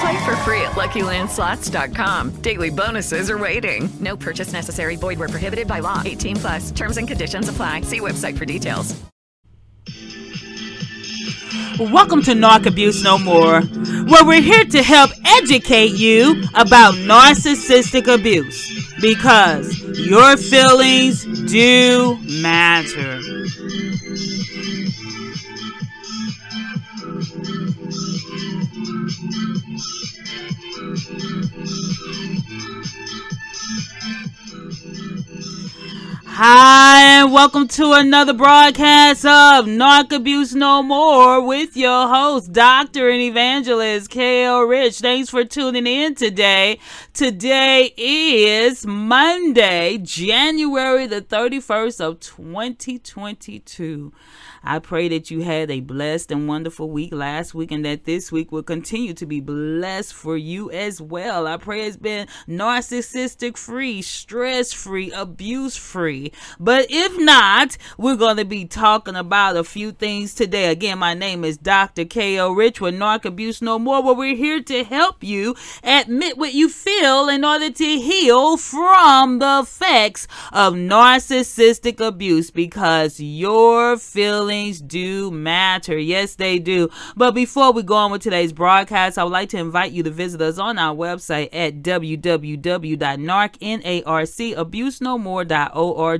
Play for free at LuckyLandSlots.com. Daily bonuses are waiting. No purchase necessary. Void where prohibited by law. 18 plus. Terms and conditions apply. See website for details. Welcome to Narc Abuse No More, where we're here to help educate you about narcissistic abuse because your feelings do matter. Hi, and welcome to another broadcast of Narc Abuse No More with your host, Doctor and Evangelist K.O. Rich. Thanks for tuning in today. Today is Monday, January the 31st of 2022. I pray that you had a blessed and wonderful week last week and that this week will continue to be blessed for you as well. I pray it's been narcissistic free, stress free, abuse free. But if not, we're going to be talking about a few things today. Again, my name is Dr. K.O. Rich with Narc Abuse No More, where we're here to help you admit what you feel in order to heal from the effects of narcissistic abuse because your feelings do matter. Yes, they do. But before we go on with today's broadcast, I would like to invite you to visit us on our website at www.narcabusenomore.org.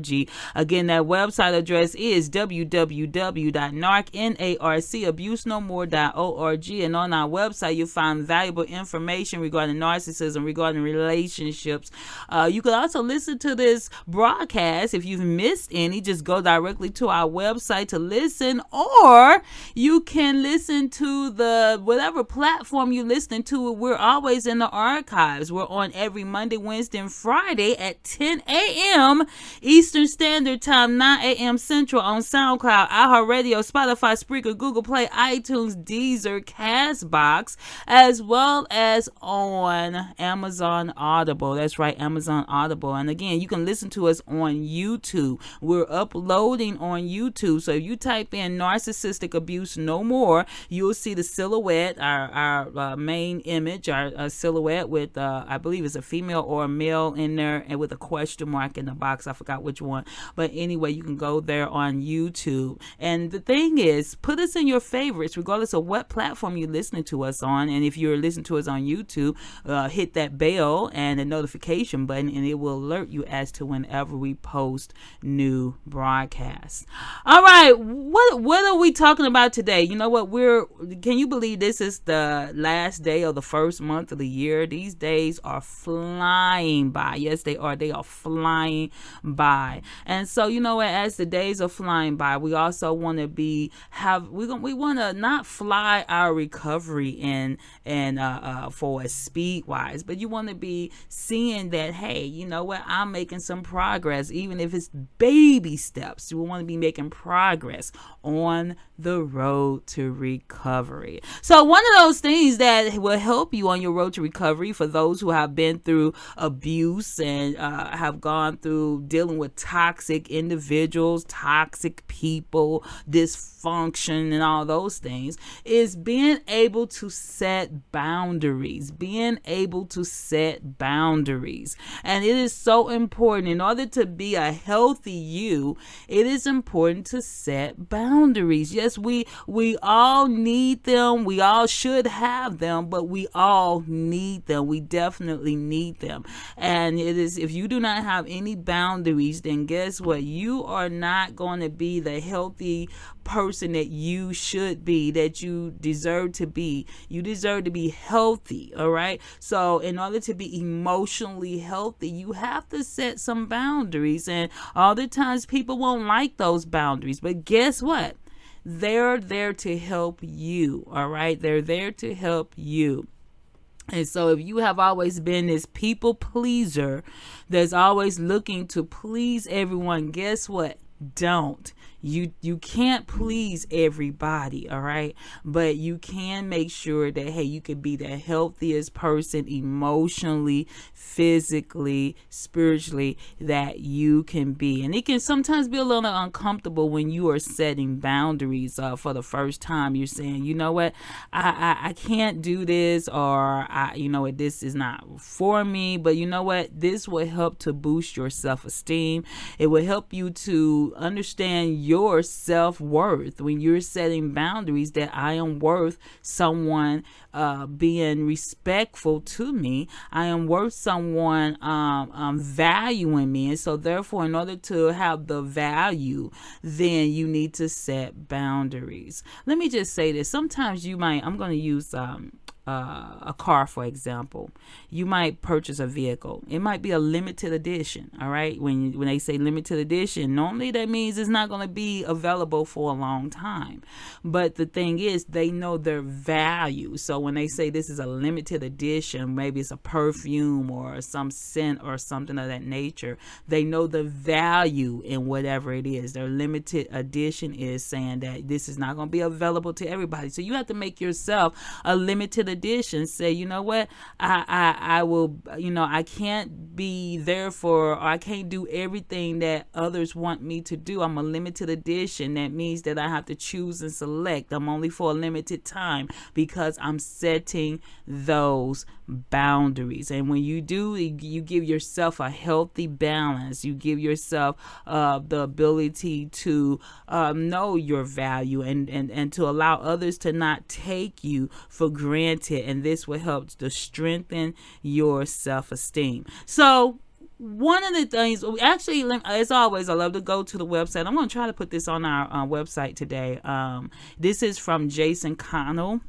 Again, that website address is www.narcabusenomore.org. And on our website, you'll find valuable information regarding narcissism, regarding relationships. Uh, you can also listen to this broadcast if you've missed any. Just go directly to our website to listen listen, or you can listen to the whatever platform you're listening to. We're always in the archives. We're on every Monday, Wednesday, and Friday at 10 a.m. Eastern Standard Time, 9 a.m. Central on SoundCloud, iHeartRadio, Spotify, Spreaker, Google Play, iTunes, Deezer, Castbox, as well as on Amazon Audible. That's right, Amazon Audible. And again, you can listen to us on YouTube. We're uploading on YouTube. So if you type type in narcissistic abuse no more, you'll see the silhouette, our, our uh, main image, our uh, silhouette with, uh, I believe it's a female or a male in there and with a question mark in the box. I forgot which one. But anyway, you can go there on YouTube. And the thing is, put us in your favorites, regardless of what platform you're listening to us on. And if you're listening to us on YouTube, uh, hit that bell and the notification button, and it will alert you as to whenever we post new broadcasts. All right what what are we talking about today? You know what? We're can you believe this is the last day of the first month of the year? These days are flying by. Yes, they are. They are flying by. And so, you know as the days are flying by, we also want to be have we we want to not fly our recovery in and uh, uh for speed wise, but you want to be seeing that hey, you know what, I'm making some progress even if it's baby steps. You want to be making progress on the road to recovery. So, one of those things that will help you on your road to recovery for those who have been through abuse and uh, have gone through dealing with toxic individuals, toxic people, dysfunction, and all those things is being able to set boundaries. Being able to set boundaries. And it is so important. In order to be a healthy you, it is important to set boundaries. Yes, yes, we we all need them. We all should have them, but we all need them. We definitely need them. And it is if you do not have any boundaries, then guess what? You are not going to be the healthy person that you should be, that you deserve to be. You deserve to be healthy, all right? So, in order to be emotionally healthy, you have to set some boundaries. And all the times people won't like those boundaries. But guess what? They're there to help you, all right? They're there to help you. And so, if you have always been this people pleaser that's always looking to please everyone, guess what? Don't you you can't please everybody all right? But you can make sure that hey you can be the healthiest person emotionally physically spiritually that you can be. And it can sometimes be a little uncomfortable when you are setting boundaries uh, for the first time. You're saying you know what? I, I i can't do this or i you know what? This is not for me. But you know what? This will help to boost your self-esteem. It will help you to understand your your self worth when you're setting boundaries that I am worth someone uh, being respectful to me. I am worth someone um, um, valuing me. And so, therefore, in order to have the value, then you need to set boundaries. Let me just say this. Sometimes you might, I'm going to use um, uh, a car, for example, you might purchase a vehicle. It might be a limited edition. All right, when when they say limited edition, normally that means it's not going to be available for a long time. But the thing is, they know their value. So when they say this is a limited edition, maybe it's a perfume or some scent or something of that nature, they know the value in whatever it is. Their limited edition is saying that this is not going to be available to everybody. So you have to make yourself a limited edition say you know what? I, I i will you know i can't be there for or i can't do everything that others want me to do. I'm a limited edition. That means that i have to choose and select. I'm only for a limited time because i'm setting those boundaries. And when you do you give yourself a healthy balance. You give yourself uh, the ability to um, know your value and, and and to allow others to not take you for granted and this will help to strengthen your self esteem. So, one of the things, we actually, as always, I love to go to the website. I'm going to try to put this on our uh, website today. Um, this is from Jason Connell.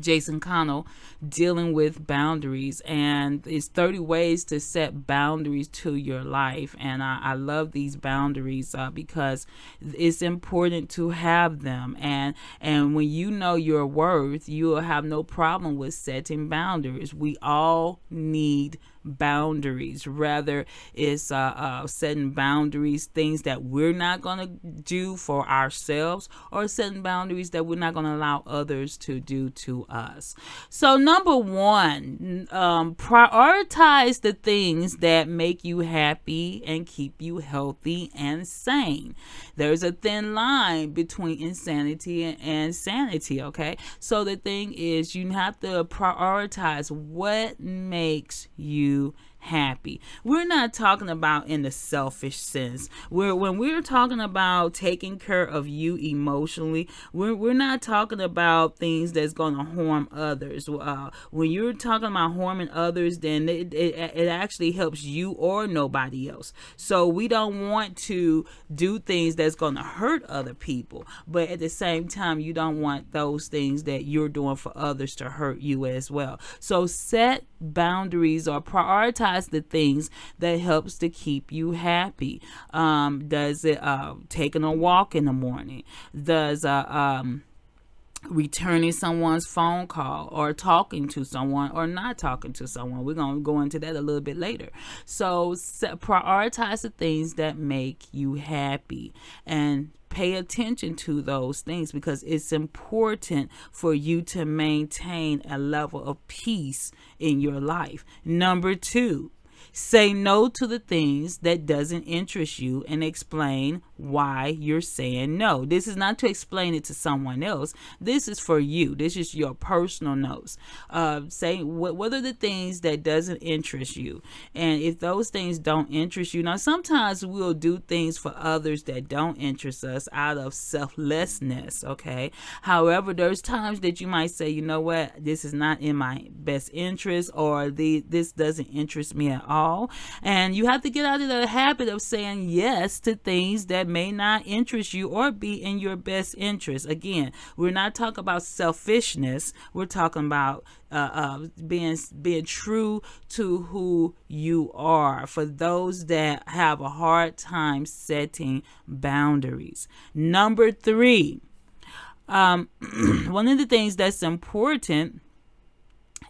Jason Connell dealing with boundaries and it's 30 ways to set boundaries to your life. And I, I love these boundaries uh, because it's important to have them. And and when you know your worth you will have no problem with setting boundaries. We all need boundaries. Rather, it's uh, uh, setting boundaries, things that we're not going to do for ourselves, or setting boundaries that we're not going to allow others to do to us. So, number one, um, prioritize the things that make you happy and keep you healthy and sane. There's a thin line between insanity and sanity, okay? So, the thing is, you have to prioritize what makes you you happy. We're not talking about in the selfish sense. We're when we're talking about taking care of you emotionally, we're we're not talking about things that's going to harm others. Uh, when you're talking about harming others, then it, it it actually helps you or nobody else. So we don't want to do things that's going to hurt other people, but at the same time, you don't want those things that you're doing for others to hurt you as well. So set boundaries or prioritize the things that helps to keep you happy um, does it uh, taking a walk in the morning does uh, um, returning someone's phone call or talking to someone or not talking to someone. We're going to go into that a little bit later. So, prioritize the things that make you happy and pay attention to those things because it's important for you to maintain a level of peace in your life. Number 2, Say no to the things that doesn't interest you and explain why you're saying no. This is not to explain it to someone else. This is for you. This is your personal notes. Uh, say wh- what are the things that doesn't interest you, and if those things don't interest you. Now, sometimes we'll do things for others that don't interest us out of selflessness. Okay. However, there's times that you might say, you know what, this is not in my best interest, or the this doesn't interest me at all all. And you have to get out of the habit of saying yes to things that may not interest you or be in your best interest. Again, we're not talking about selfishness. We're talking about uh, uh, being being true to who you are. For those that have a hard time setting boundaries. Number three, um, one of the things that's important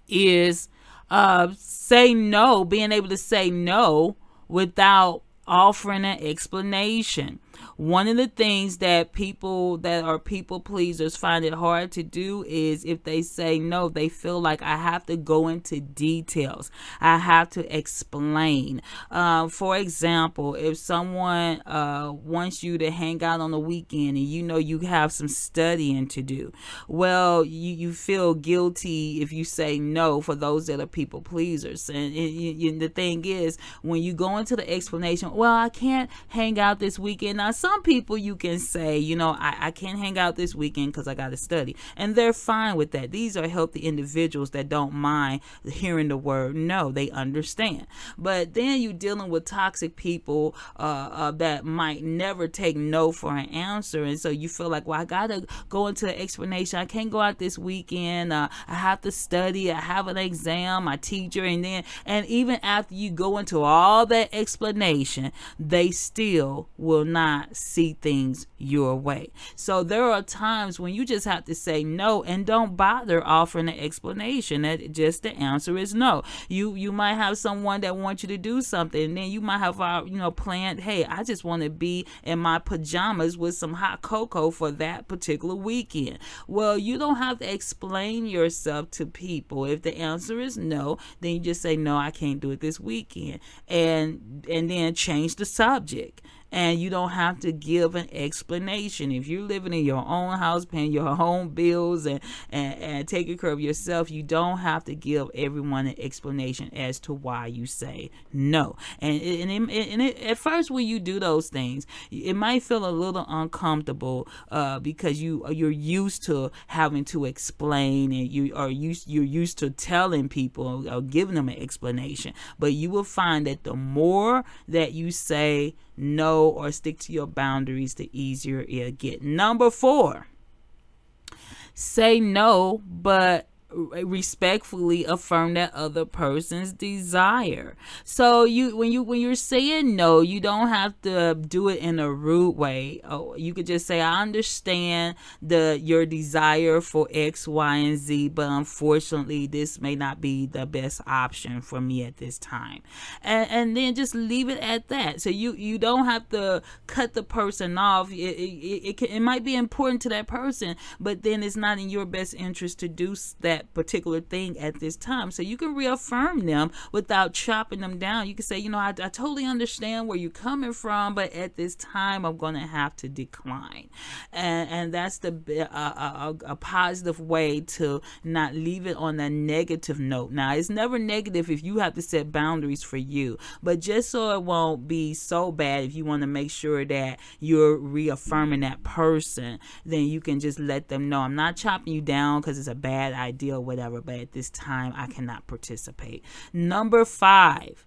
is uh, say no, being able to say no without offering an explanation one of the things that people that are people pleasers find it hard to do is if they say no, they feel like I have to go into details. I have to explain. Uh, for example, if someone uh, wants you to hang out on the weekend and you know you have some studying to do, well, you, you feel guilty if you say no for those that are people pleasers. And, and, and the thing is, when you go into the explanation, well, I can't hang out this weekend. Now, some people you can say, you know, I, I can't hang out this weekend because I got to study. And they're fine with that. These are healthy individuals that don't mind hearing the word no. They understand. But then you're dealing with toxic people uh, uh, that might never take no for an answer. And so you feel like, well, I got to go into the explanation. I can't go out this weekend. Uh, I have to study. I have an exam, my teacher. And then, and even after you go into all that explanation, they still will not see things your way. So there are times when you just have to say no and don't bother offering an explanation. That just the answer is no. You you might have someone that wants you to do something, and then you might have uh, you know planned. Hey, I just want to be in my pajamas with some hot cocoa for that particular weekend. Well, you don't have to explain yourself to people. If the answer is no, then you just say no. I can't do it this weekend, and and then change the subject and you don't have to give an explanation. If you're living in your own house, paying your own bills, and, and, and taking care of yourself, you don't have to give everyone an explanation as to why you say no. And, and, it, and it, at first, when you do those things, it might feel a little uncomfortable uh, because you you're used to having to explain, and you are used you're used to telling people or giving them an explanation. But you will find that the more that you say no or stick to your boundaries, the easier it'll get. Number four, say no, but Uh, respectfully affirm that other person's desire. So you when you when you're saying no, you don't have to do it in a rude way. Oh, you could just say I understand the your desire for X, Y, and Z, but unfortunately this may not be the best option for me at this time. And and then just leave it at that. So you you don't have to cut the person off. It it, it, can, it might be important to that person, but then it's not in your best interest to do that that particular thing at this time. So you can reaffirm them without chopping them down. You can say, you know, I, I totally understand where you're coming from, but at this time, I'm going to have to decline. And, and that's the uh, a, a positive way to not leave it on a negative note. Now, it's never negative if you have to set boundaries for you, but just so it won't be so bad, if you want to make sure that you're reaffirming that person, then you can just let them know I'm not chopping you down because it's a bad idea or whatever, but at this time I cannot participate. Number five,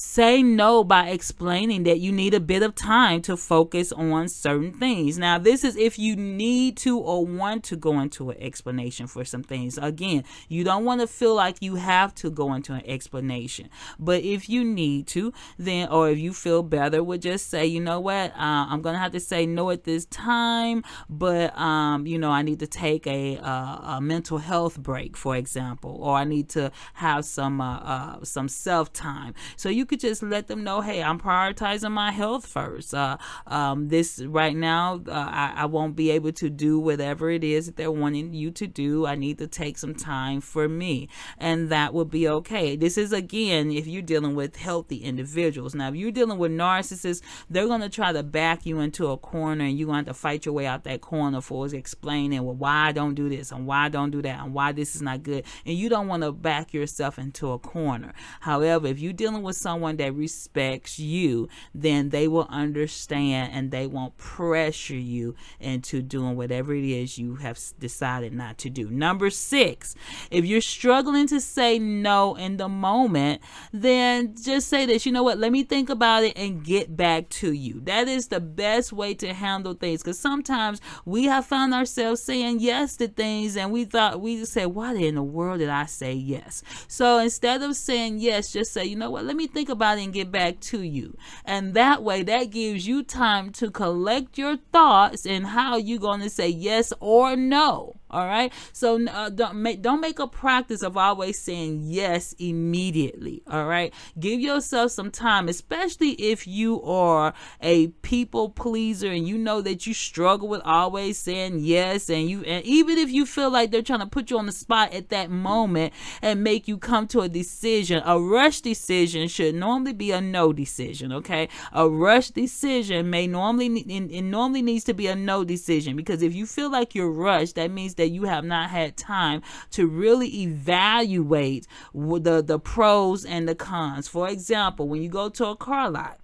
Say no by explaining that you need a bit of time to focus on certain things. Now, this is if you need to or want to go into an explanation for some things. Again, you don't want to feel like you have to go into an explanation. But if you need to, then, or if you feel better, would just say, you know what, uh, I'm going to have to say no at this time, but, um, you know, I need to take a, a mental health break, for example, or I need to have some, uh, uh some self time. So you could just let them know, hey, I'm prioritizing my health first. Uh, um, this right now, uh, I, I won't be able to do whatever it is that they're wanting you to do. I need to take some time for me, and that will be okay. This is again, if you're dealing with healthy individuals. Now, if you're dealing with narcissists, they're going to try to back you into a corner, and you're going to fight your way out that corner for explaining, well, why I don't do this, and why I don't do that, and why this is not good. And you don't want to back yourself into a corner. However, if you're dealing with someone that respects you, then they will understand and they won't pressure you into doing whatever it is you have decided not to do. Number six, if you're struggling to say no in the moment, then just say this, you know what, let me think about it and get back to you. That is the best way to handle things because sometimes we have found ourselves saying yes to things and we thought we said, why in the world did I say yes? So instead of saying yes, just say, you know what, let me think about it and get back to you. And that way, that gives you time to collect your thoughts and how you're going to say yes or no. All right. So uh, don't make don't make a practice of always saying yes immediately. All right. Give yourself some time, especially if you are a people pleaser and you know that you struggle with always saying yes, and you and even if you feel like they're trying to put you on the spot at that moment and make you come to a decision, a rush decision should normally be a no decision. Okay. A rush decision may normally it normally needs to be a no decision because if you feel like you're rushed, that means that you have not had time to really evaluate the the pros and the cons. For example, when you go to a car lot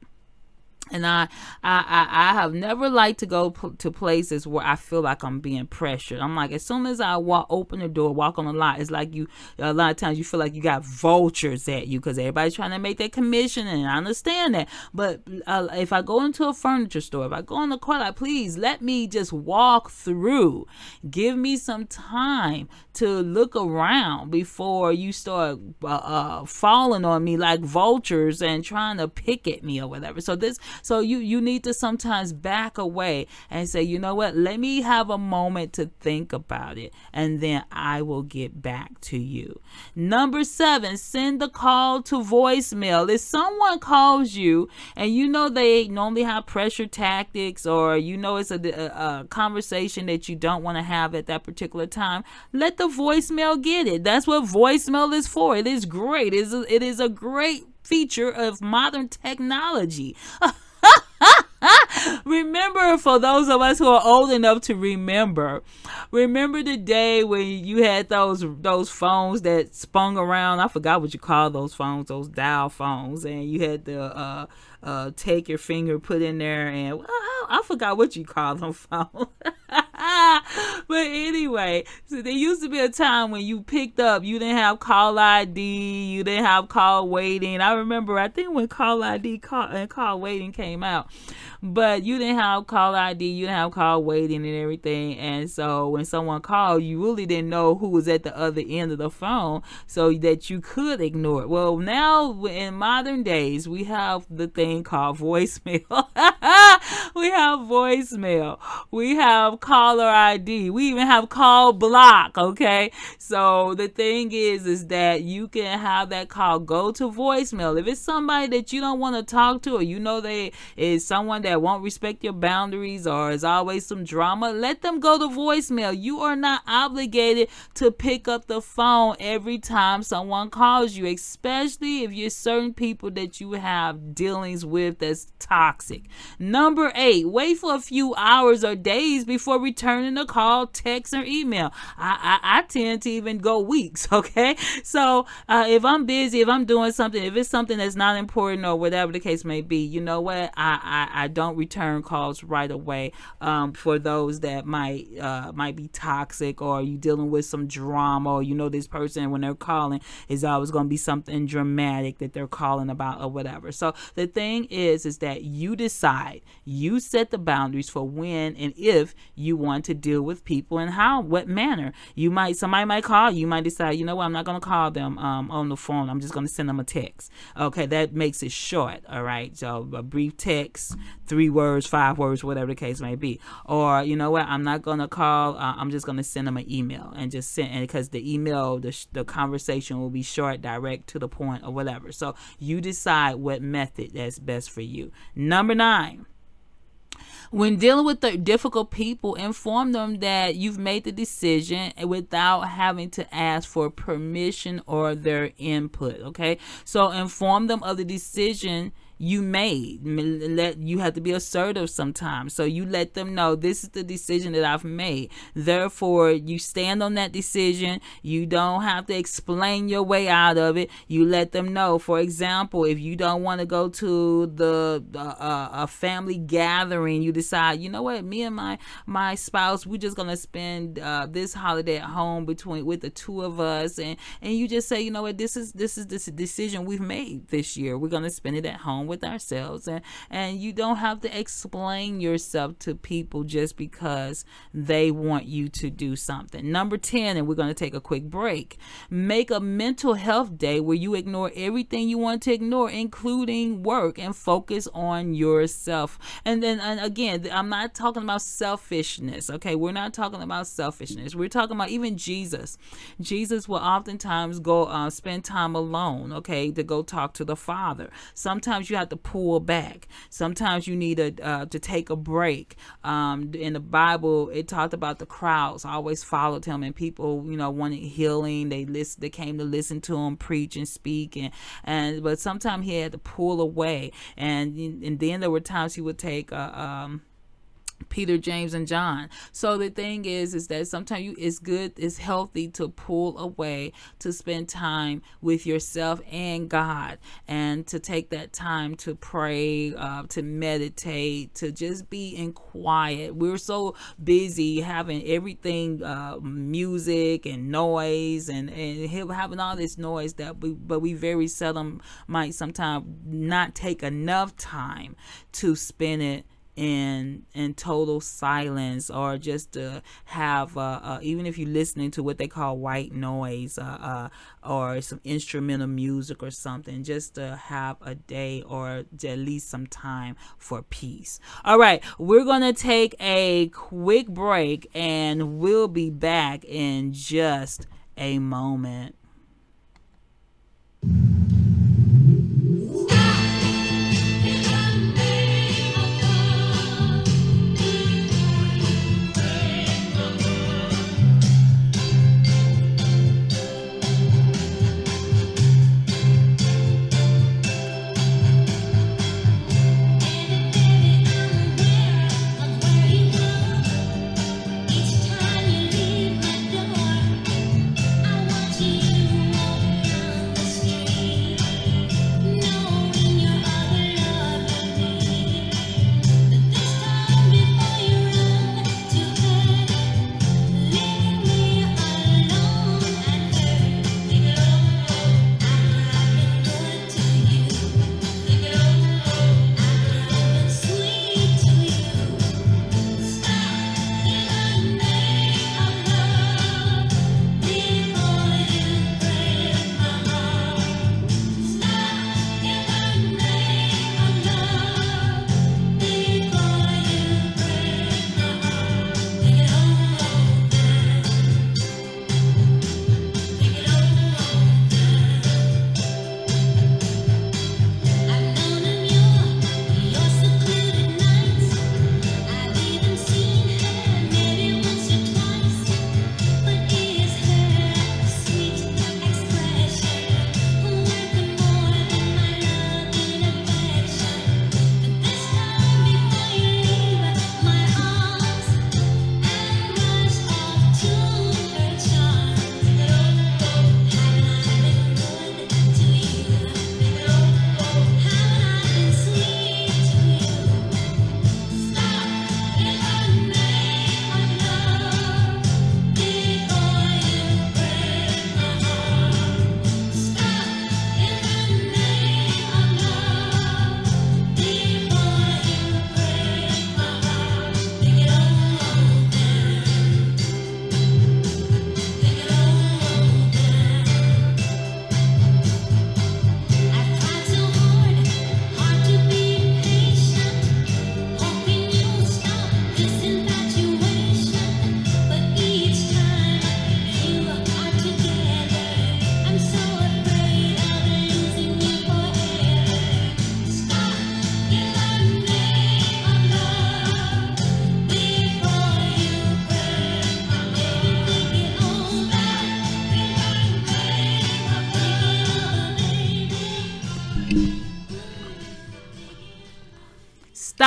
and I, I, I, have never liked to go to places where I feel like I'm being pressured. I'm like, as soon as I walk, open the door, walk on the lot, it's like you. A lot of times you feel like you got vultures at you because everybody's trying to make that commission, and I understand that. But uh, if I go into a furniture store, if I go in the car lot, please let me just walk through. Give me some time to look around before you start uh, uh, falling on me like vultures and trying to pick at me or whatever. So this so you you need to sometimes back away and say, you know what? Let me have a moment to think about it, and then I will get back to you. Number seven, send the call to voicemail. If someone calls you and you know they normally have pressure tactics, or you know it's a, a, a conversation that you don't want to have at that particular time, let the voicemail get it. That's what voicemail is for. It is great. It is a, it is a great feature of modern technology. remember for those of us who are old enough to remember remember the day when you had those those phones that spun around? I forgot what you call those phones those dial phones and you had to uh, uh, take your finger put in there and well, I, forgot what you call them phones but anyway, so there used to be a time when you picked up, you didn't have call ID, you didn't have call waiting. I remember, I think when call ID call, and call waiting came out, but you didn't have call ID, you didn't have call waiting and everything. And so when someone called, you really didn't know who was at the other end of the phone so that you could ignore it. Well, now in modern days, we have the thing called voicemail. we have voicemail. We have caller ID. We even have call block, okay? So the thing is is that you can have that call go to voicemail. If it's somebody that you don't want to talk to or you know they is someone that won't respect your boundaries or is always some drama, let them go to voicemail. You are not obligated to pick up the phone every time someone calls you, especially if you're certain people that you have dealings with that's toxic. Number 8, wait for a few hours or days before returning a call, text, or email. I, I, I tend to even go weeks, okay? So uh, if I'm busy, if I'm doing something, if it's something that's not important or whatever the case may be, you know what? I, I, I don't return calls right away um, for those that might uh, might be toxic or you dealing with some drama or you know this person when they're calling is always going to be something dramatic that they're calling about or whatever. So the thing is, is that you decide, you set the boundaries for when and if you want to deal with people and how, what manner. You might, somebody might call, you might decide, you know what, I'm not going to call them um, on the phone. I'm just going to send them a text. Okay, that makes it short. All right, so a brief text, three words, five words, whatever the case may be. Or you know what, I'm not going to call. Uh, I'm just going to send them an email and just send, because the email, the the conversation will be short, direct, to the point, or whatever. So you decide what method that's best for you. Number nine. When dealing with the difficult people, inform them that you've made the decision without having to ask for permission or their input. Okay, so inform them of the decision you made. Let you have to be assertive sometimes. So you let them know this is the decision that I've made. Therefore, you stand on that decision. You don't have to explain your way out of it. You let them know. For example, if you don't want to go to the uh, a family gathering, you decide, you know what, me and my my spouse, we're just gonna spend uh, this holiday at home between with the two of us, and and you just say, you know what, this is this is this decision we've made this year. We're gonna spend it at home with ourselves, and and you don't have to explain yourself to people just because they want you to do something. Number ten, and we're gonna take a quick break. Make a mental health day where you ignore everything you want to ignore, including work, and focus on yourself. And then and again, I'm not talking about selfishness. Okay, we're not talking about selfishness. We're talking about even Jesus. Jesus will oftentimes go uh, spend time alone. Okay, to go talk to the Father. Sometimes you have to pull back. Sometimes you need a, uh, to take a break. Um, in the Bible, it talked about the crowds always followed him, and people, you know, wanted healing. They list, they came to listen to him preach and speak, and and but sometimes he had to pull away, and and then there were times he would take a. Um, Peter, James, and John. So the thing is, is that sometimes you it's good, it's healthy to pull away to spend time with yourself and God, and to take that time to pray, uh, to meditate, to just be in quiet. We're so busy having everything, uh, music and noise, and and having all this noise that we, but we very seldom might sometimes not take enough time to spend it in in total silence or just to have uh, uh, even if you're listening to what they call white noise uh, uh or some instrumental music or something just to have a day or at least some time for peace. All right we're gonna take a quick break and we'll be back in just a moment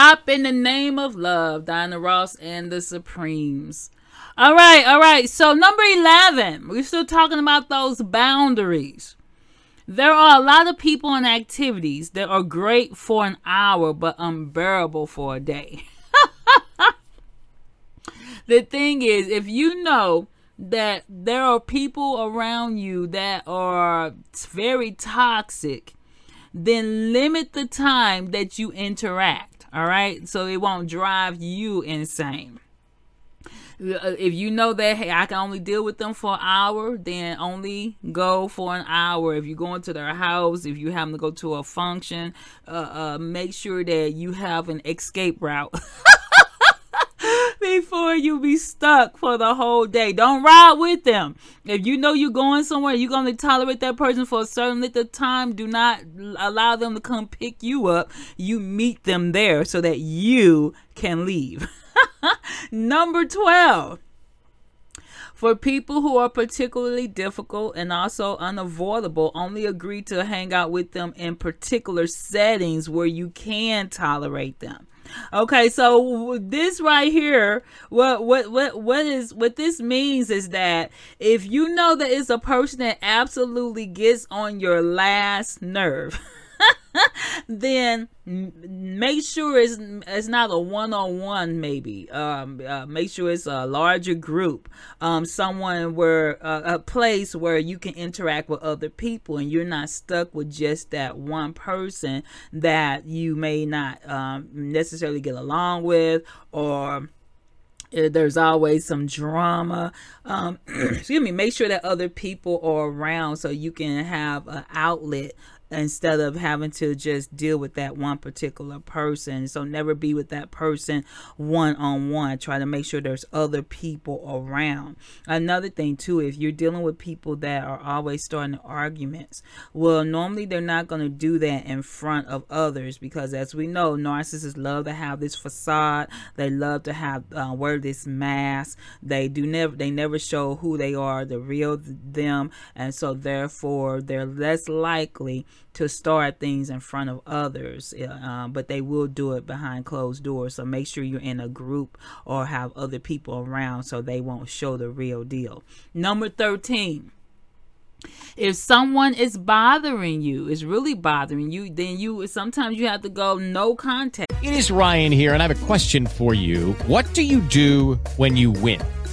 Stop in the name of love. Diana Ross and the Supremes. All right, all right. So, number 11, we're still talking about those boundaries. There are a lot of people and activities that are great for an hour but unbearable for a day. the thing is, if you know that there are people around you that are very toxic, then limit the time that you interact. All right, so it won't drive you insane. Uh, if you know that hey i can only deal with them for an hour then only go for an hour. If you're going to their house if you happen to go to a function uh, uh, make sure that you have an escape route before you be stuck for the whole day. Don't ride with them. If you know you're going somewhere, you're going to tolerate that person for a certain length of time. Do not allow them to come pick you up. You meet them there so that you can leave. Number 12. For people who are particularly difficult and also unavoidable, only agree to hang out with them in particular settings where you can tolerate them. Okay, so this right here, what what what what is what this means is that if you know that it's a person that absolutely gets on your last nerve. then make sure it's it's not a one-on-one maybe. Um uh, make sure it's a larger group um someone where uh, a place where you can interact with other people and you're not stuck with just that one person that you may not um, necessarily get along with or uh, there's always some drama. Um excuse me make sure that other people are around so you can have an outlet instead of having to just deal with that one particular person. So never be with that person one on one. Try to make sure there's other people around. Another thing too, if you're dealing with people that are always starting arguments, well, normally they're not going to do that in front of others because, as we know, narcissists love to have this facade. They love to have uh, wear this mask. They do never they never show who they are, the real them, and so therefore they're less likely to start things in front of others, uh, but they will do it behind closed doors. So make sure you're in a group or have other people around so they won't show the real deal. Number 13 if someone is bothering you is really bothering you then you sometimes you have to go no contact it is ryan here and i have a question for you what do you do when you win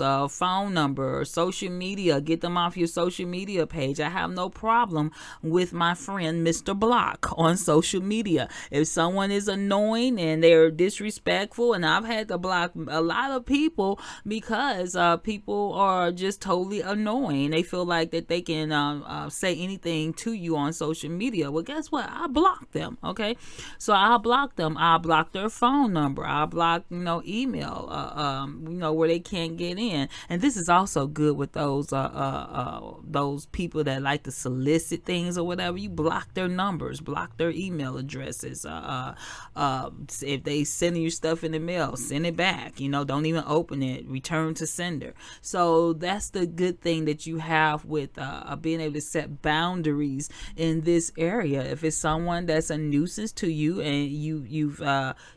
uh, phone number, social social media. Get them off your social media page. I have no problem with my friend Mr. Block on social media. If someone is annoying and they're disrespectful, and I've had to block a lot of people because uh, people are just totally annoying. They feel like that they can uh, uh, say anything to you on social media. Well, guess what? I block them. Okay, so I block them. I block their phone number. I block you know email. Uh, um, you know where they can't get in. And this is also good with those uh, uh, uh, those people that like to solicit things or whatever, you block their numbers, block their email addresses. Uh, uh, uh, if they send you stuff in the mail, send it back. You know, don't even open it. Return to sender. So that's the good thing that you have with being able to set boundaries in this area. If it's someone that's a nuisance to you and you you've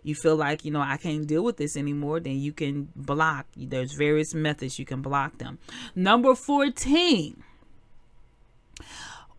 you feel like you know I can't deal with this anymore, then you can block. There's various methods you can block them. Number 14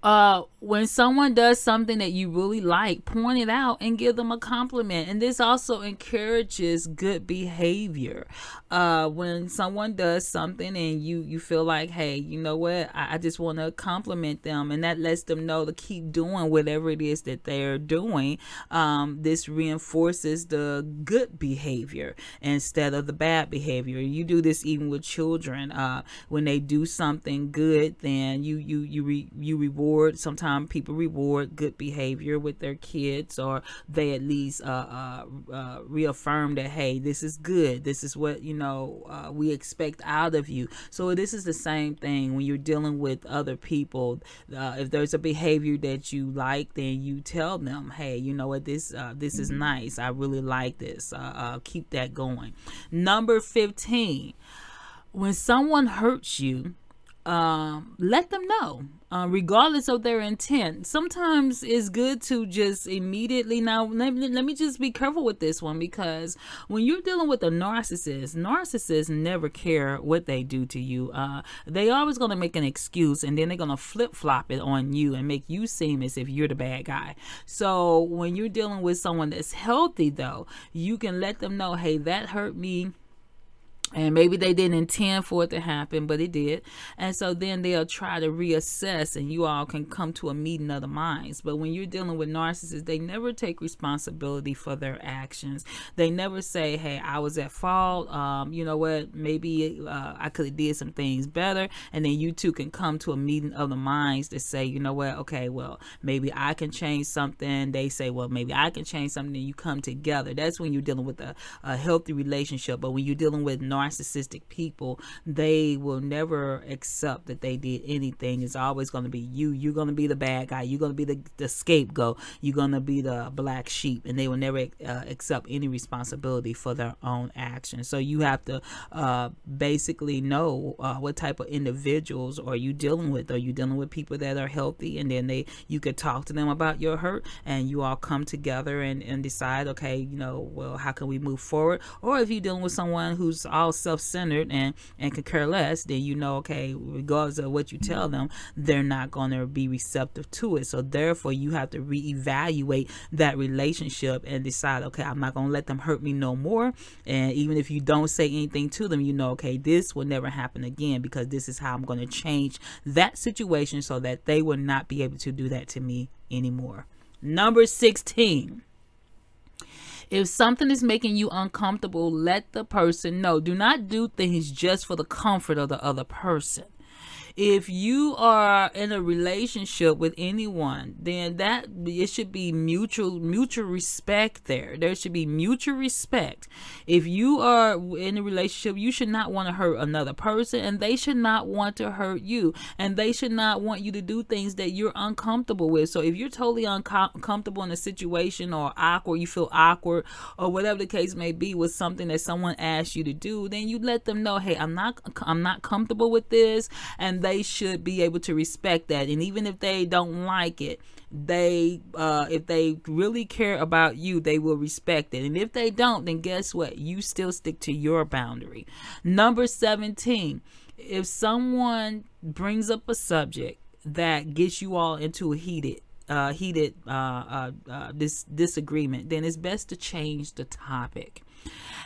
uh when someone does something that you really like point it out and give them a compliment. And this also encourages good behavior. Uh when someone does something and you you feel like hey you know what? I, I just want to compliment them. And that lets them know to keep doing whatever it is that they're doing. Um this reinforces the good behavior instead of the bad behavior. You do this even with children. Uh when they do something good then you you you re, you reward reward. Sometimes people reward good behavior with their kids, or they at least uh, uh, uh, reaffirm that hey, this is good. This is what you know uh, we expect out of you. So this is the same thing when you're dealing with other people. Uh, if there's a behavior that you like, then you tell them, hey, you know what, this uh, this is nice. I really like this. keep that going. Number fifteen when someone hurts you, um, let them know, uh, regardless of their intent. Sometimes it's good to just immediately. Now, let me, let me just be careful with this one because when you're dealing with a narcissist, narcissists never care what they do to you. Uh, they always going to make an excuse and then they're going to flip flop it on you and make you seem as if you're the bad guy. So when you're dealing with someone that's healthy, though, you can let them know, hey, that hurt me and maybe they didn't intend for it to happen but it did. And so then they'll try to reassess and you all can come to a meeting of the minds. But when you're dealing with narcissists they never take responsibility for their actions. They never say hey i was at fault. Um, you know what? Maybe uh, i could have did some things better. And then you two can come to a meeting of the minds to say you know what? Okay well maybe i can change something. They say well maybe i can change something. And you come together. That's when you're dealing with a, a healthy relationship. But when you're dealing with narcissists narcissistic people, they will never accept that they did anything. It's always going to be you. You're going to be the bad guy. You're going to be the, the scapegoat. You're going to be the black sheep. And they will never uh, accept any responsibility for their own actions. So you have to uh, basically know uh, what type of individuals are you dealing with. Are you dealing with people that are healthy? And then they you could talk to them about your hurt and you all come together and, and decide, okay, you know, well, how can we move forward? Or if you're dealing with someone who's all all self-centered and and can care less, then you know, okay, regardless of what you tell them, they're not going to be receptive to it. So therefore, you have to reevaluate that relationship and decide, okay, I'm not going to let them hurt me no more. And even if you don't say anything to them, you know, okay, this will never happen again because this is how I'm going to change that situation so that they will not be able to do that to me anymore. Number 16 if something is making you uncomfortable, let the person know. Do not do things just for the comfort of the other person if you are in a relationship with anyone, then that it should be mutual mutual respect there. There should be mutual respect. If you are in a relationship, you should not want to hurt another person and they should not want to hurt you and they should not want you to do things that you're uncomfortable with. So if you're totally uncomfortable in a situation or awkward, you feel awkward or whatever the case may be with something that someone asked you to do, then you let them know, "Hey, I'm not I'm not comfortable with this." And they should be able to respect that. And even if they don't like it, they uh, if they really care about you, they will respect it. And if they don't, then guess what? You still stick to your boundary. Number 17, if someone brings up a subject that gets you all into a heated uh, heated uh, uh, uh, this disagreement, then it's best to change the topic.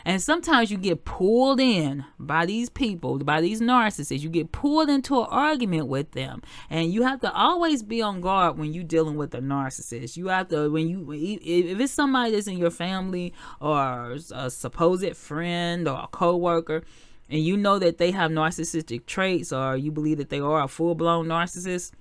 And sometimes you get pulled in by these people, by these narcissists. You get pulled into an argument with them. And you have to always be on guard when you're dealing with a narcissist. You have to, when you, if it's somebody that's in your family or a supposed friend or a coworker, and you know that they have narcissistic traits or you believe that they are a full blown narcissist,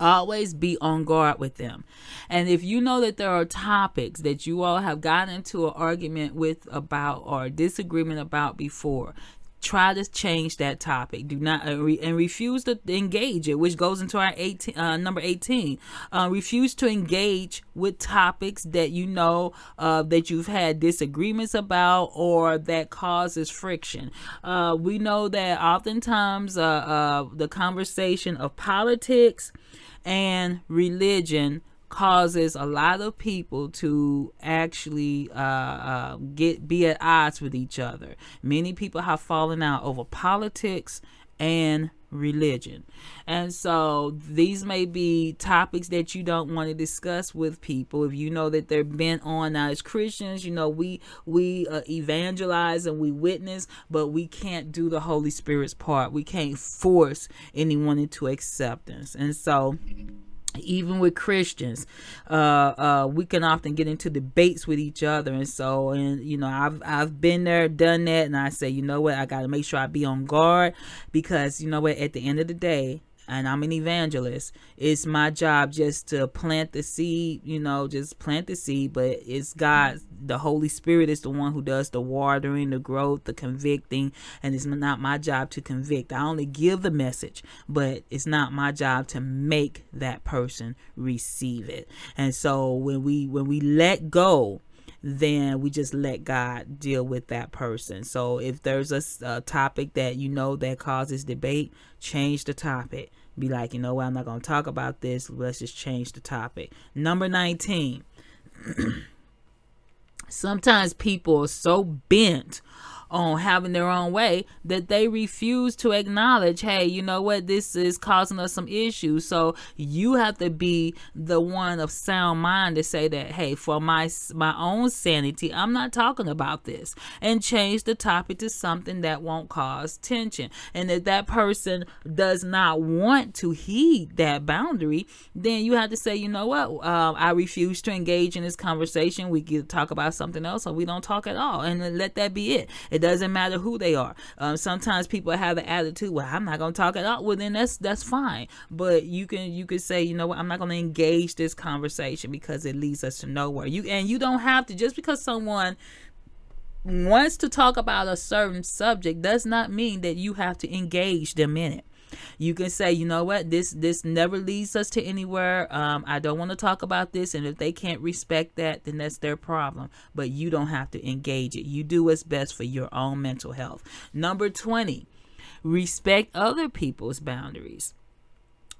always be on guard with them. And if you know that there are topics that you all have gotten into an argument with about or disagreement about before, try to change that topic. Do not uh, re, and refuse to engage it which goes into our 18 uh, number 18 uh, refuse to engage with topics that you know uh, that you've had disagreements about or that causes friction. Uh, we know that oftentimes uh, the conversation of politics and religion causes a lot of people to actually uh, uh, get be at odds with each other. Many people have fallen out over politics and religion. And so these may be topics that you don't want to discuss with people if you know that they're bent on now as Christians, you know, we we uh, evangelize and we witness, but we can't do the Holy Spirit's part. We can't force anyone into acceptance. And so even with Christians, uh, uh, we can often get into debates with each other, and so, and you know, I've I've been there, done that, and I say, you know what, I got to make sure I be on guard because you know what, at the end of the day, and I'm an evangelist. It's my job just to plant the seed, you know, just plant the seed, but it's God, the Holy Spirit is the one who does the watering, the growth, the convicting, and it's not my job to convict. I only give the message, but it's not my job to make that person receive it. And so when we when we let go then we just let God deal with that person. So if there's a, a, topic that you know that causes debate, change the topic. Be like, you know what, I'm not going to talk about this. Let's just change the topic. Number 19. Sometimes people are so bent on having their own way that they refuse to acknowledge, hey, you know what, this is causing us some issues. So you have to be the one of sound mind to say that, hey, for my my own sanity, I'm not talking about this, and change the topic to something that won't cause tension. And if that person does not want to heed that boundary, then you have to say, you know what, uh, I refuse to engage in this conversation. We can talk about something else, or we don't talk at all, and let that be it. It doesn't matter who they are. Um, sometimes people have an attitude, well, I'm not gonna talk at all. Well, then that's that's fine. But you can you could say, you know what, I'm not gonna engage this conversation because it leads us to nowhere. You and you don't have to just because someone wants to talk about a certain subject does not mean that you have to engage them in it. You can say, you know what, this this never leads us to anywhere. Um, I don't want to talk about this, and if they can't respect that, then that's their problem. But you don't have to engage it. You do what's best for your own mental health. Number twenty, respect other people's boundaries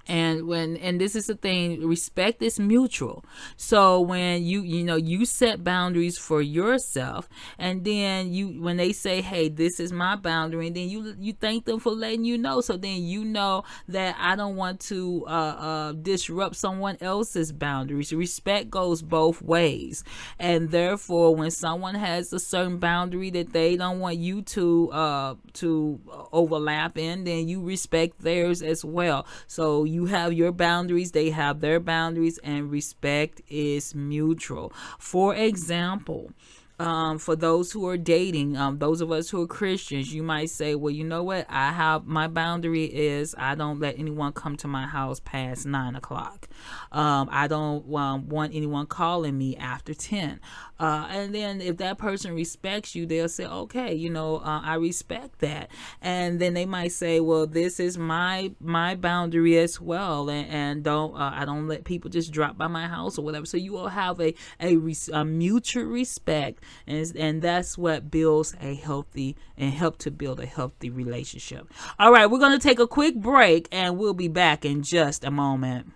and when and this is the thing respect is mutual. So when you you know you set boundaries for yourself and then you when they say hey this is my boundary and then you you thank them for letting you know. So then you know that i don't want to uh, uh, disrupt someone else's boundaries. Respect goes both ways. And therefore when someone has a certain boundary that they don't want you to uh to overlap in then you respect theirs as well. So you you have your boundaries, they have their boundaries, and respect is mutual. For example, um, for those who are dating, um, those of us who are Christians, you might say, well, you know what? I have my boundary is I don't let anyone come to my house past nine o'clock. Um, I don't um, want anyone calling me after 10. Uh, and then if that person respects you, they'll say, okay, you know, uh, I respect that. And then they might say, well, this is my my boundary as well, and, and don't uh, I don't let people just drop by my house or whatever. So you will have a a, a mutual respect, and, and that's what builds a healthy and help to build a healthy relationship. All right we're going to take a quick break and we'll be back in just a moment.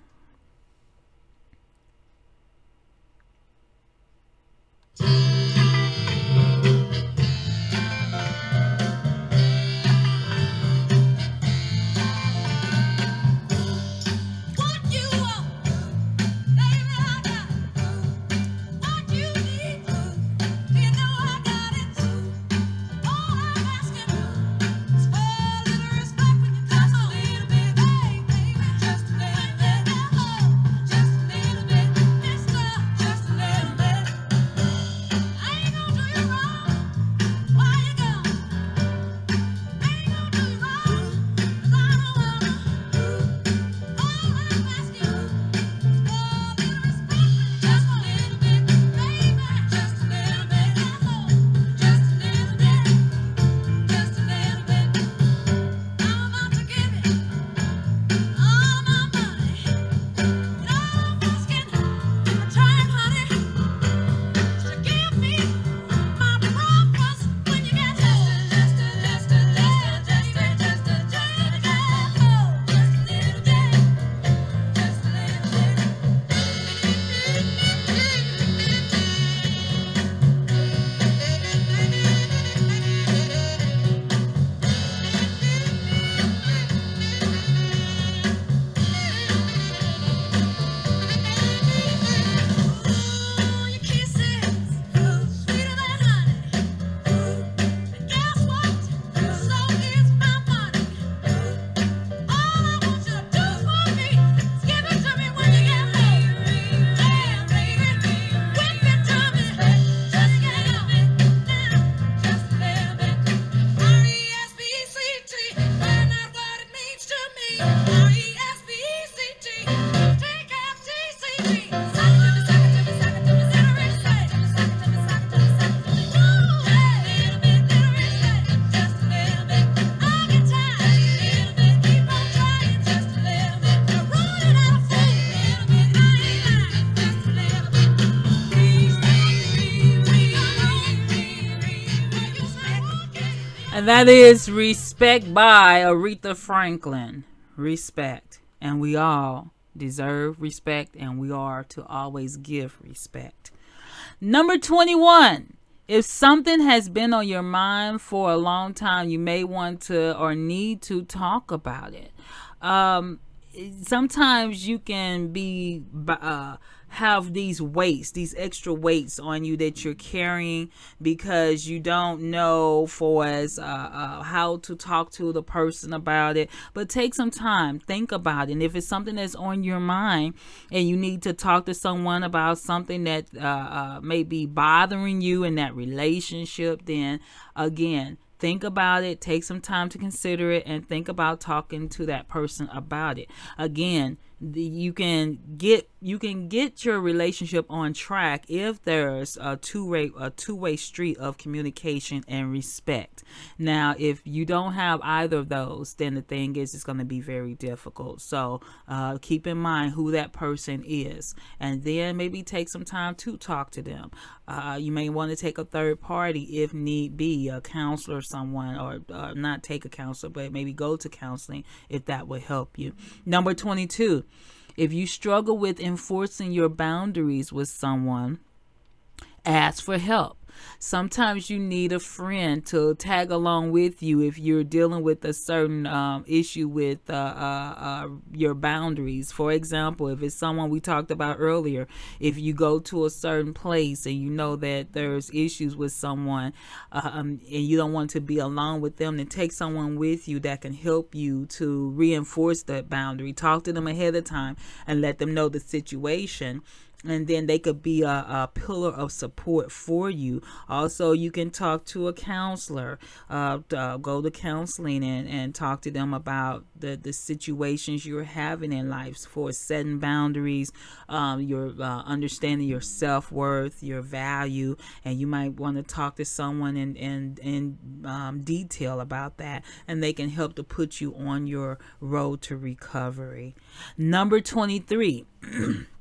And that is Respect by Aretha Franklin. Respect. And we all deserve respect, and we are to always give respect. Number 21. If something has been on your mind for a long time, you may want to or need to talk about it. Um, sometimes you can be uh, have these weights, these extra weights on you that you're carrying because you don't know for as uh, uh, how to talk to the person about it. But take some time, think about it. And if it's something that's on your mind and you need to talk to someone about something that uh, uh may be bothering you in that relationship, then again, think about it, take some time to consider it, and think about talking to that person about it. Again, you can get you can get your relationship on track if there's a two-way a two-way street of communication and respect. Now, if you don't have either of those, then the thing is it's going to be very difficult. So, uh, keep in mind who that person is, and then maybe take some time to talk to them. Uh, you may want to take a third party if need be, a counselor, someone, or uh, not take a counselor, but maybe go to counseling if that would help you. Number 22, if you struggle with enforcing your boundaries with someone, ask for help. Sometimes you need a friend to tag along with you if you're dealing with a certain um, issue with uh, uh, uh, your boundaries. For example, if it's someone we talked about earlier, if you go to a certain place and you know that there's issues with someone um, and you don't want to be alone with them, then take someone with you that can help you to reinforce that boundary. Talk to them ahead of time and let them know the situation and then they could be a, a, pillar of support for you. Also, you can talk to a counselor, uh, uh, go to counseling and, and talk to them about the, the situations you're having in life for setting boundaries, um, your uh, understanding your self worth, your value, and you might want to talk to someone in, in, in um, detail about that, and they can help to put you on your road to recovery. Number 23.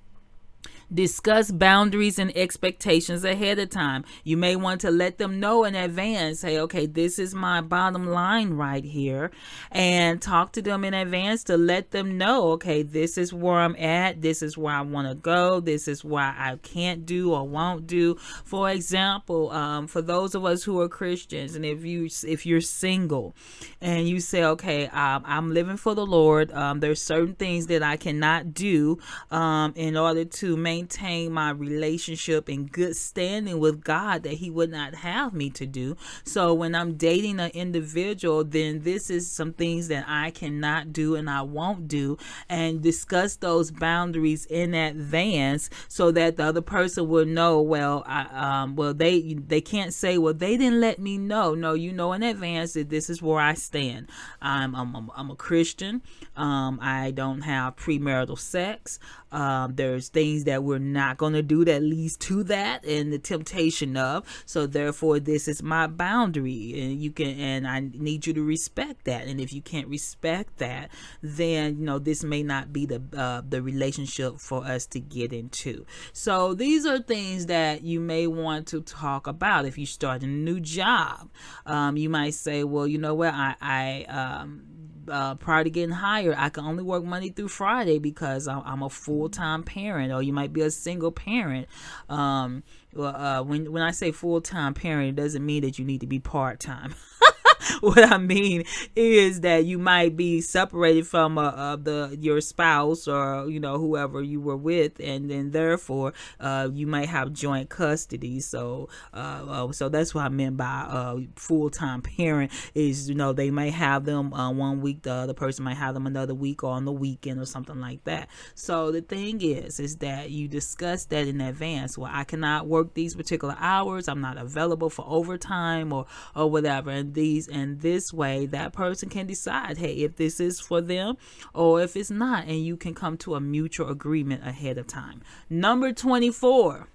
Discuss boundaries and expectations ahead of time. You may want to let them know in advance, say, okay, this is my bottom line right here. And talk to them in advance to let them know, okay, this is where I'm at. This is where I want to go. This is why I can't do or won't do. For example, um, for those of us who are Christians, and if you if you're single and you say, okay, um, I'm living for the Lord, um, there's certain things that I cannot do um, in order to maintain maintain my relationship and good standing with God that He would not have me to do. So when I'm dating an individual, then this is some things that I cannot do and I won't do, and discuss those boundaries in advance so that the other person will know. Well, I, um, well they they can't say, well they didn't let me know. No, you know in advance that this is where I stand. I'm I'm, I'm a Christian. Um, I don't have premarital sex. Um, there's things that we're not going to do that leads to that and the temptation of. So therefore, this is my boundary, and you can and I need you to respect that. And if you can't respect that, then you know this may not be the uh, the relationship for us to get into. So these are things that you may want to talk about if you start a new job. Um, you might say, well, you know what, I I um, uh, prior to getting hired, I can only work Monday through Friday because I'm, I'm a full time parent, or you might be a single parent. Um, uh, when when I say full time parent, it doesn't mean that you need to be part time. what I mean is that you might be separated from uh, uh, the your spouse or you know whoever you were with, and then therefore uh, you might have joint custody. So uh, uh, so that's what I meant by uh, full time parent is you know they may have them one week, the other person might have them another week or on the weekend or something like that. So the thing is is that you discuss that in advance. Well, I cannot work these particular hours. I'm not available for overtime or or whatever, and these and this way that person can decide hey if this is for them or if it's not. And you can come to a mutual agreement ahead of time. Number 24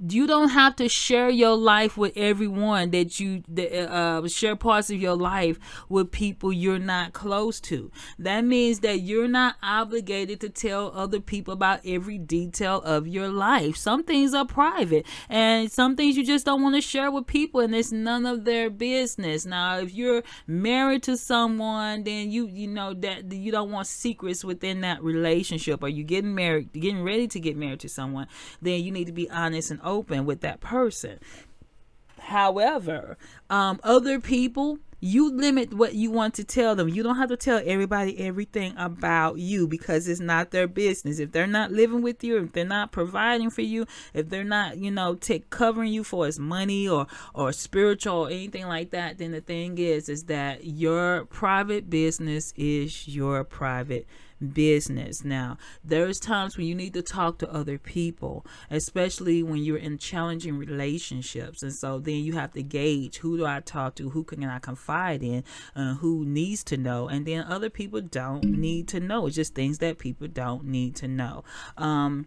you don't have to share your life with everyone that you uh, share parts of your life with people you're not close to. That means that you're not obligated to tell other people about every detail of your life. Some things are private, and some things you just don't want to share with people, and it's none of their business. Now, if you're married to someone, then you you know that you don't want secrets within that relationship. Or you getting married, getting ready to get married to someone, then you need to be honest and open with that person. However, um, other people, you limit what you want to tell them. You don't have to tell everybody everything about you because it's not their business. If they're not living with you, if they're not providing for you, if they're not, you know, take covering you for as money or or spiritual or anything like that, then the thing is is that your private business is your private business. Now, there's times when you need to talk to other people, especially when you're in challenging relationships. And so then you have to gauge who do I talk to, who can I confide in, uh, who needs to know. And then other people don't need to know. It's just things that people don't need to know. Um,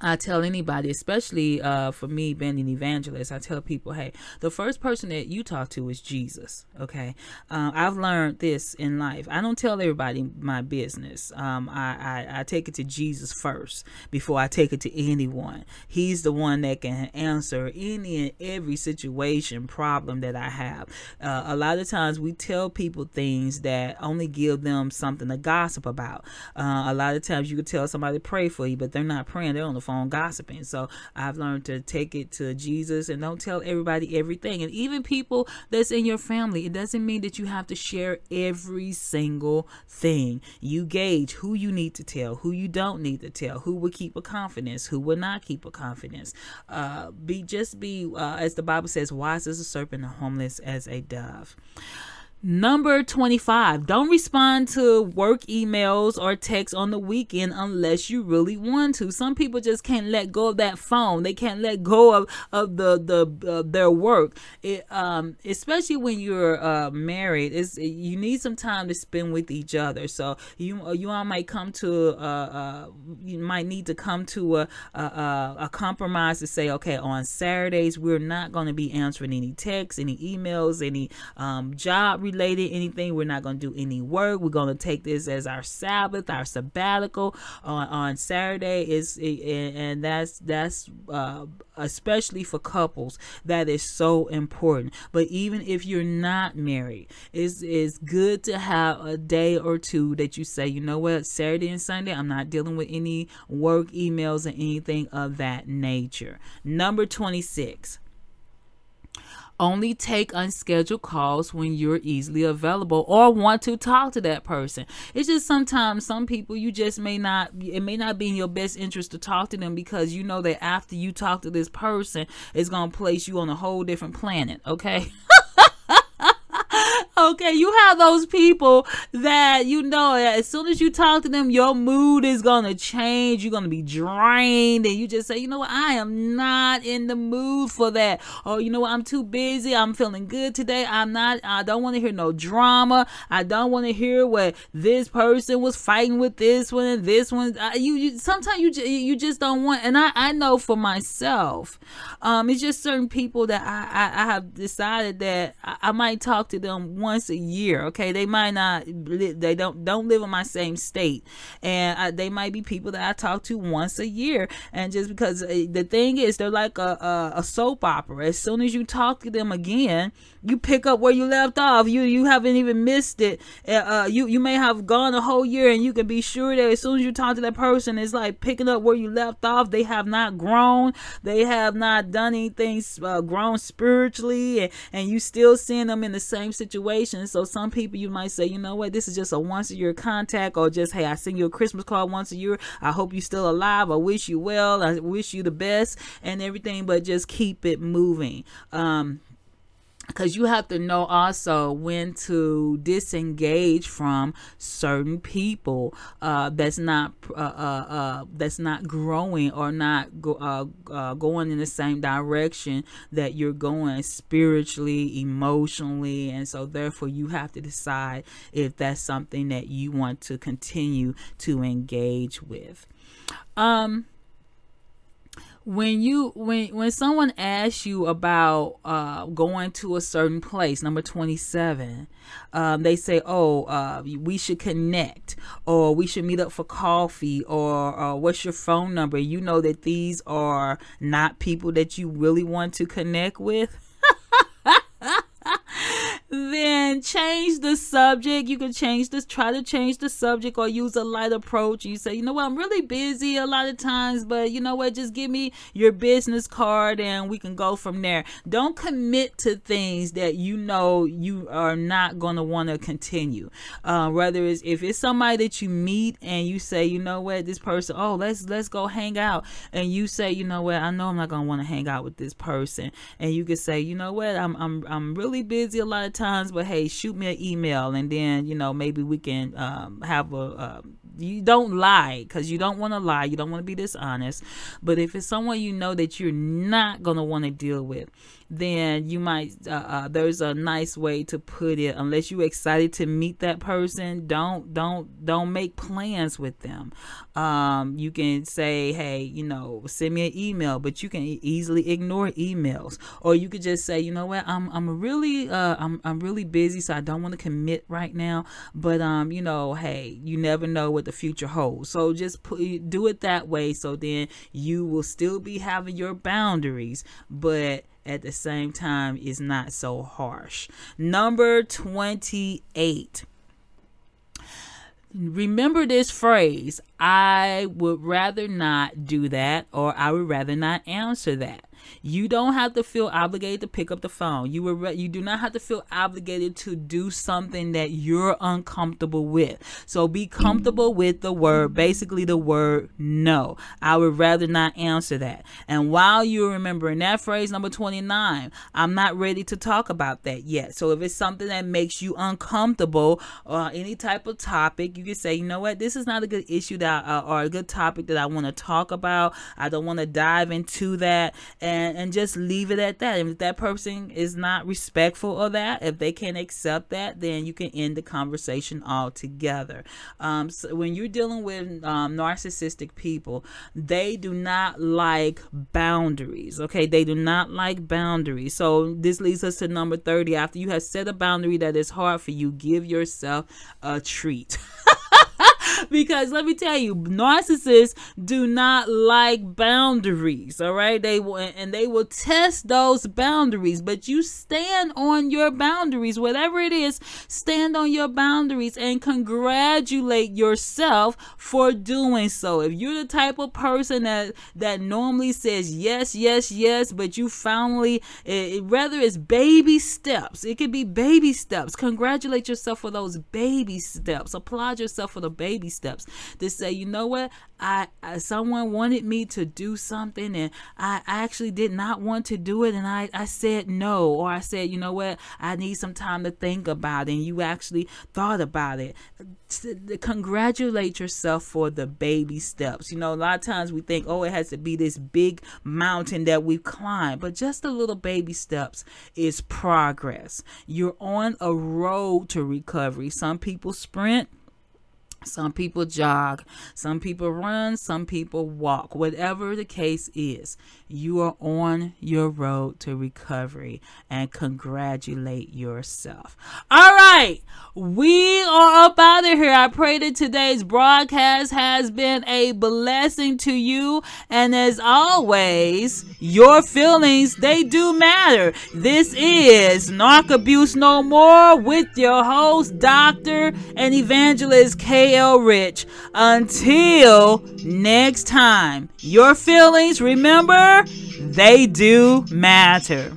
I tell anybody, especially uh, for me being an evangelist, I tell people, hey, the first person that you talk to is Jesus. Okay, uh, I've learned this in life. I don't tell everybody my business. Um, I, I, I take it to Jesus first before I take it to anyone. He's the one that can answer any and every situation problem that I have. Uh, a lot of times we tell people things that only give them something to gossip about. Uh, a lot of times you could tell somebody pray for you, but they're not praying. They're on the phone gossiping. So I've learned to take it to Jesus and don't tell everybody everything. And even people that's in your family, it doesn't mean that you have to share every single thing. You gauge who you need to tell, who you don't need to tell, who will keep a confidence, who will not keep a confidence. Uh, be just be uh, as the Bible says, wise as a serpent and harmless as a dove. Number 25, don't respond to work emails or texts on the weekend unless you really want to. Some people just can't let go of that phone. They can't let go of, of the, the uh, their work. It, um, especially when you're uh, married, is you need some time to spend with each other. So you you all might come to uh, uh, you might need to come to a, a, a compromise to say, okay, on Saturdays we're not going to be answering any texts, any emails, any um, job related anything. We're not going to do any work. We're going to take this as our Sabbath, our sabbatical on on Saturday. Is and that's that's uh, especially for couples that is so important. But even if you're not married, it's it's good to have a day or two that you say, you know what, Saturday and Sunday, I'm not dealing with any work emails or anything of that nature. Number 26 only take unscheduled calls when you're easily available or want to talk to that person. It's just sometimes some people you just may not it may not be in your best interest to talk to them because you know that after you talk to this person it's going to place you on a whole different planet, okay? okay, you have those people that you know as soon as you talk to them, your mood is gonna change. You're gonna be drained, and you just say, you know what, I am not in the mood for that. Or you know what, I'm too busy. I'm feeling good today. I'm not. I don't want to hear no drama. I don't want to hear what this person was fighting with this one and this one. I, you, you sometimes you you just don't want. And I I know for myself, um, it's just certain people that I I, I have decided that I, I might talk to them once a year. Okay, they might not, they don't don't live in my same state, and I, they might be people that I talk to once a year. And just because uh, the thing is, they're like a, a, a soap opera. As soon as you talk to them again, you pick up where you left off. You you haven't even missed it. Uh, uh, you you may have gone a whole year, and you can be sure that as soon as you talk to that person, it's like picking up where you left off. They have not grown. They have not done anything uh, grown spiritually, and, and you still seeing them in the same situation. So some people you might say, you know what, this is just a once a year contact, or just hey, I send you a Christmas card once a year. I hope you're still alive. I wish you well. I wish you the best and everything, but just keep it moving. Um, because you have to know also when to disengage from certain people uh, that's not uh, uh, uh that's not growing or not go, uh, uh, going in the same direction that you're going spiritually emotionally and so therefore you have to decide if that's something that you want to continue to engage with. Um when you when when someone asks you about uh, going to a certain place number 27 um, they say oh uh, we should connect or we should meet up for coffee or uh, what's your phone number? You know that these are not people that you really want to connect with then change the subject. You can change this, try to change the subject or use a light approach. You say, you know what, I'm really busy a lot of times, but you know what, just give me your business card and we can go from there. Don't commit to things that you know you are not going to want to continue. Uh, whether it's if it's somebody that you meet and you say, you know what, this person, oh, let's let's go hang out, and you say, you know what, I know I'm not going to want to hang out with this person, and you can say, you know what, I'm I'm I'm really busy a lot of but hey, shoot me an email and then, you know, maybe we can um, have a, uh, you don't lie because you don't want to lie. You don't want to be dishonest. But if it's someone you know that you're not going to want to deal with, then you might uh, uh, there's a nice way to put it. Unless you're excited to meet that person don't don't don't make plans with them. Um, you can say hey you know send me an email but you can easily ignore emails. Or you could just say you know what i'm, I'm really uh, I'm, I'm really busy so i don't want to commit right now. But um you know hey you never know what the future holds. So just put, do it that way so then you will still be having your boundaries. But at the same time is not so harsh. Number 28. Remember this phrase I would rather not do that, or I would rather not answer that. You don't have to feel obligated to pick up the phone. You were you do not have to feel obligated to do something that you're uncomfortable with. So be comfortable with the word, basically the word no. I would rather not answer that. And while you're remembering that phrase number 29, I'm not ready to talk about that yet. So if it's something that makes you uncomfortable or any type of topic, you can say, you know what, this is not a good issue that uh, or a good topic that I want to talk about. I don't want to dive into that. And and and just leave it at that. If that person is not respectful of that, if they can't accept that, then you can end the conversation altogether. Um, so when you're dealing with um, narcissistic people, they do not like boundaries. Okay, they do not like boundaries. So this leads us to number thirty. After you have set a boundary that is hard for you, give yourself a treat. because let me tell you, narcissists do not like boundaries. All right, they will, and they will test those boundaries. But you stand on your boundaries, whatever it is. Stand on your boundaries and congratulate yourself for doing so. If you're the type of person that that normally says yes, yes, yes, but you finally, it, rather it's baby steps. It could be baby steps. Congratulate yourself for those baby steps. Applaud yourself for the baby baby steps to say, you know what, I, I someone wanted me to do something and I actually did not want to do it, and I I said no, or I said, you know what, I need some time to think about it, and you actually thought about it. Congratulate yourself for the baby steps. You know, a lot of times we think, oh, it has to be this big mountain that we've climbed, but just the little baby steps is progress. You're on a road to recovery. Some people sprint some people jog, some people run, some people walk. Whatever the case is, you are on your road to recovery and congratulate yourself. All right, we are up out of here. I pray that today's broadcast has been a blessing to you. And as always, your feelings, they do matter. This is Narc Abuse No More with your host, Dr. and Evangelist K.L. Rich. Until next time, your feelings, remember, they do matter.